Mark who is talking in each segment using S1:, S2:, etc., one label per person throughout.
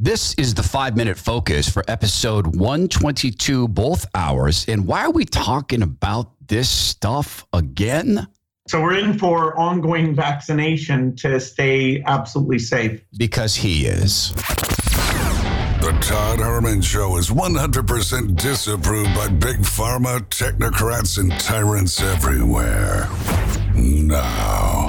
S1: This is the five minute focus for episode 122, both hours. And why are we talking about this stuff again?
S2: So we're in for ongoing vaccination to stay absolutely safe.
S1: Because he is.
S3: The Todd Herman Show is 100% disapproved by big pharma, technocrats, and tyrants everywhere. Now,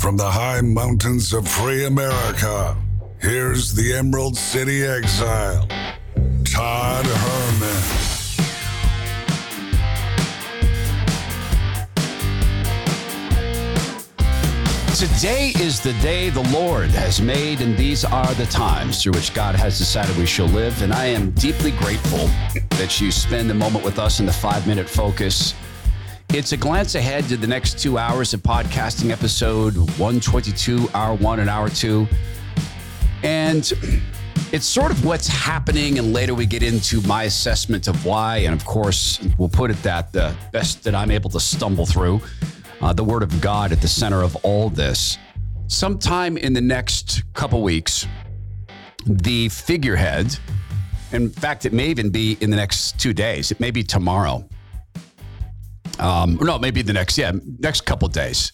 S3: from the high mountains of free America, here's the Emerald City Exile, Todd Herman.
S1: Today is the day the Lord has made, and these are the times through which God has decided we shall live. And I am deeply grateful that you spend a moment with us in the five minute focus. It's a glance ahead to the next two hours of podcasting, episode 122, hour one and hour two. And it's sort of what's happening, and later we get into my assessment of why. And of course, we'll put it that the best that I'm able to stumble through uh, the Word of God at the center of all this. Sometime in the next couple weeks, the figurehead, in fact, it may even be in the next two days, it may be tomorrow. Um, no, maybe the next, yeah, next couple days.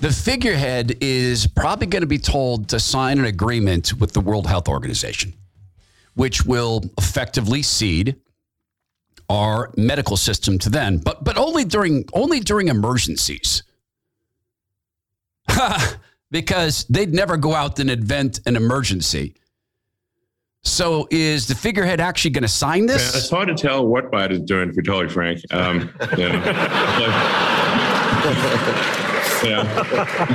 S1: The figurehead is probably going to be told to sign an agreement with the World Health Organization, which will effectively cede our medical system to them, but but only during only during emergencies. because they'd never go out and invent an emergency. So is the figurehead actually going to sign this?
S4: it's hard to tell what Biden's doing, to be totally frank. Um, yeah,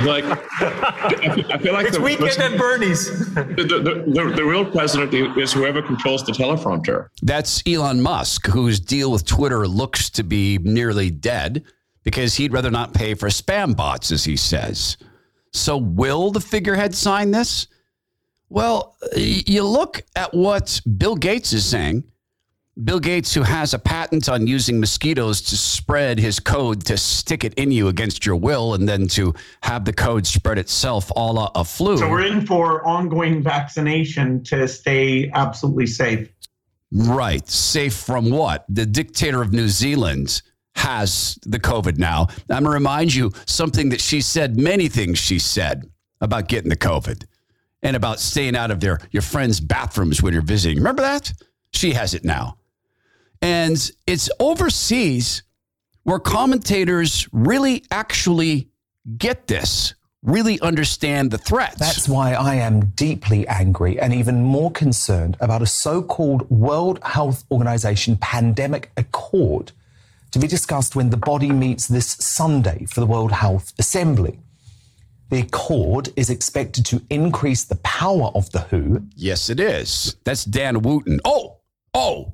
S4: like I feel like
S5: it's the weekend at Bernie's.
S4: The, the, the, the, real president is whoever controls the teleprompter.
S1: That's Elon Musk, whose deal with Twitter looks to be nearly dead because he'd rather not pay for spam bots, as he says. So, will the figurehead sign this? Well, you look at what Bill Gates is saying Bill Gates, who has a patent on using mosquitoes to spread his code to stick it in you against your will and then to have the code spread itself a la a flu.
S2: So we're in for ongoing vaccination to stay absolutely safe.
S1: Right. Safe from what? The dictator of New Zealand has the COVID now. I'm going to remind you something that she said, many things she said about getting the COVID and about staying out of their, your friends' bathrooms when you're visiting. Remember that? She has it now. And it's overseas where commentators really actually get this, really understand the threats.
S6: That's why I am deeply angry and even more concerned about a so called World Health Organization pandemic accord to be discussed when the body meets this Sunday for the World Health Assembly. The accord is expected to increase the power of the WHO.
S1: Yes, it is. That's Dan Wootton. Oh, oh,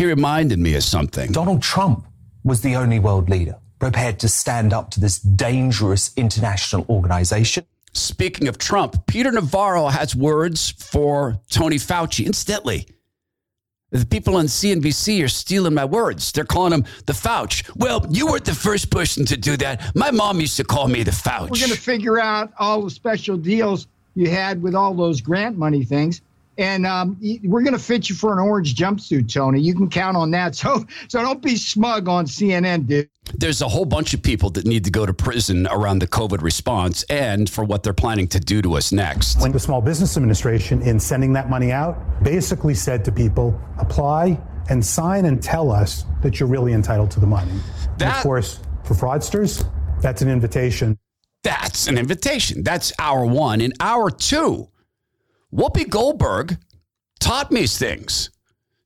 S1: he reminded me of something.
S6: Donald Trump was the only world leader prepared to stand up to this dangerous international organization.
S1: Speaking of Trump, Peter Navarro has words for Tony Fauci. Incidentally, the people on CNBC are stealing my words. They're calling him the Fauci. Well, you weren't the first person to do that. My mom used to call me the Fauci.
S7: We're going to figure out all the special deals you had with all those grant money things and um, we're going to fit you for an orange jumpsuit, Tony. You can count on that. So, so don't be smug on CNN, dude.
S1: There's a whole bunch of people that need to go to prison around the COVID response and for what they're planning to do to us next.
S8: When the Small Business Administration, in sending that money out, basically said to people, apply and sign and tell us that you're really entitled to the money. That, of course, for fraudsters, that's an invitation.
S1: That's an invitation. That's hour one. In hour two, Whoopi Goldberg taught me things.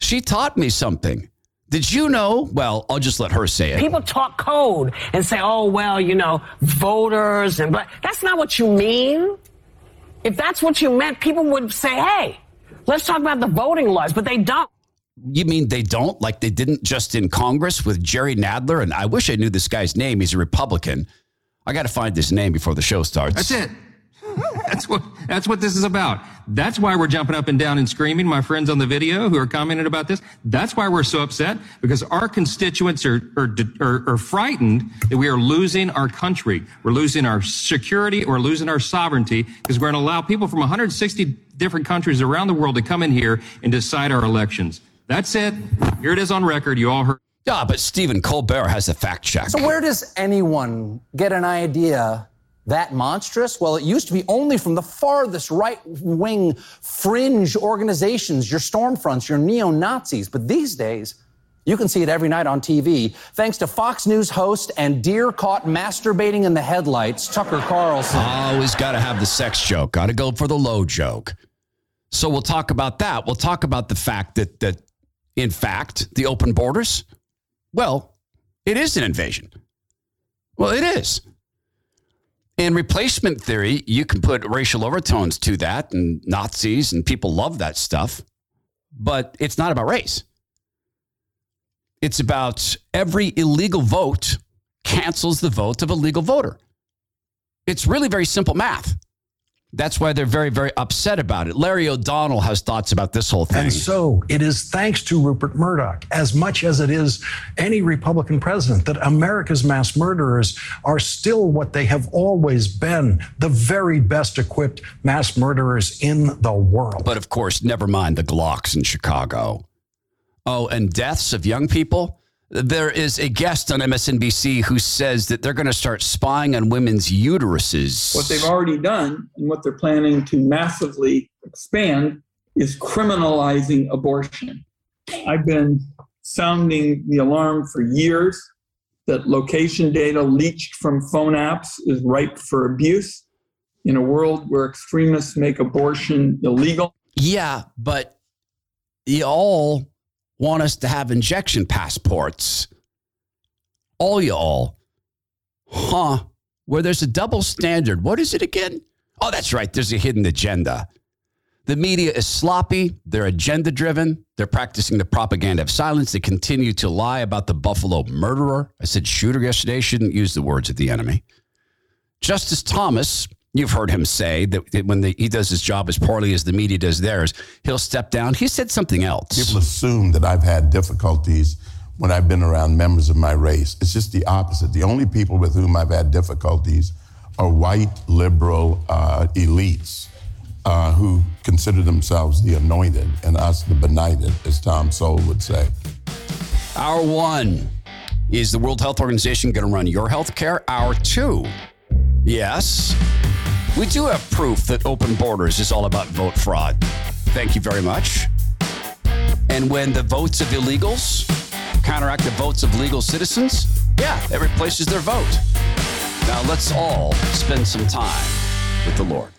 S1: She taught me something. Did you know? Well, I'll just let her say it.
S9: People talk code and say, oh, well, you know, voters and but that's not what you mean. If that's what you meant, people would say, hey, let's talk about the voting laws, but they don't.
S1: You mean they don't? Like they didn't just in Congress with Jerry Nadler? And I wish I knew this guy's name. He's a Republican. I got to find his name before the show starts.
S10: That's it.
S5: That's what that's what this is about. That's why we're jumping up and down and screaming. My friends on the video who are commenting about this. That's why we're so upset because our constituents are are, are, are frightened that we are losing our country. We're losing our security. We're losing our sovereignty because we're going to allow people from 160 different countries around the world to come in here and decide our elections. That's it. Here it is on record. You all heard.
S1: Yeah, but Stephen Colbert has a fact check.
S10: So where does anyone get an idea that monstrous? Well, it used to be only from the farthest right wing fringe organizations, your Stormfronts, your neo Nazis. But these days, you can see it every night on TV, thanks to Fox News host and deer caught masturbating in the headlights, Tucker Carlson.
S1: Always got to have the sex joke, got to go for the low joke. So we'll talk about that. We'll talk about the fact that, that in fact, the open borders, well, it is an invasion. Well, it is. In replacement theory, you can put racial overtones to that, and Nazis and people love that stuff, but it's not about race. It's about every illegal vote cancels the vote of a legal voter. It's really very simple math. That's why they're very, very upset about it. Larry O'Donnell has thoughts about this whole thing.
S11: And so it is thanks to Rupert Murdoch, as much as it is any Republican president, that America's mass murderers are still what they have always been the very best equipped mass murderers in the world.
S1: But of course, never mind the Glocks in Chicago. Oh, and deaths of young people? There is a guest on MSNBC who says that they're going to start spying on women's uteruses.
S12: What they've already done and what they're planning to massively expand is criminalizing abortion. I've been sounding the alarm for years that location data leached from phone apps is ripe for abuse in a world where extremists make abortion illegal.
S1: Yeah, but y'all want us to have injection passports. All y'all. Huh. Where there's a double standard. What is it again? Oh, that's right. There's a hidden agenda. The media is sloppy. They're agenda driven. They're practicing the propaganda of silence. They continue to lie about the Buffalo murderer. I said shooter yesterday. Shouldn't use the words of the enemy. Justice Thomas You've heard him say that when the, he does his job as poorly as the media does theirs, he'll step down. He said something else.
S13: People assume that I've had difficulties when I've been around members of my race. It's just the opposite. The only people with whom I've had difficulties are white liberal uh, elites uh, who consider themselves the anointed and us the benighted, as Tom Sowell would say.
S1: Hour one is the World Health Organization going to run your health care? Hour two, yes we do have proof that open borders is all about vote fraud. Thank you very much. And when the votes of illegals counteract the votes of legal citizens, yeah, that replaces their vote. Now let's all spend some time with the Lord.